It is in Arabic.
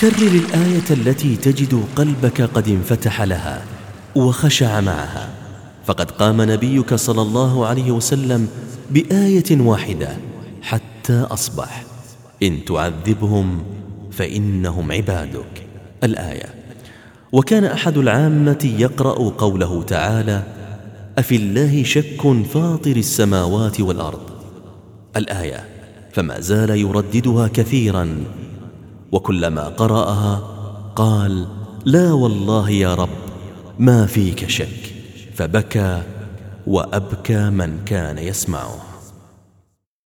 كرر الآية التي تجد قلبك قد انفتح لها وخشع معها. فقد قام نبيك صلى الله عليه وسلم بآية واحدة حتى أصبح إن تعذبهم فإنهم عبادك. الآية وكان أحد العامة يقرأ قوله تعالى أفي الله شك فاطر السماوات والأرض؟ الآية فما زال يرددها كثيرا وكلما قرأها قال لا والله يا رب ما فيك شك. فبكى وأبكى من كان يسمعه.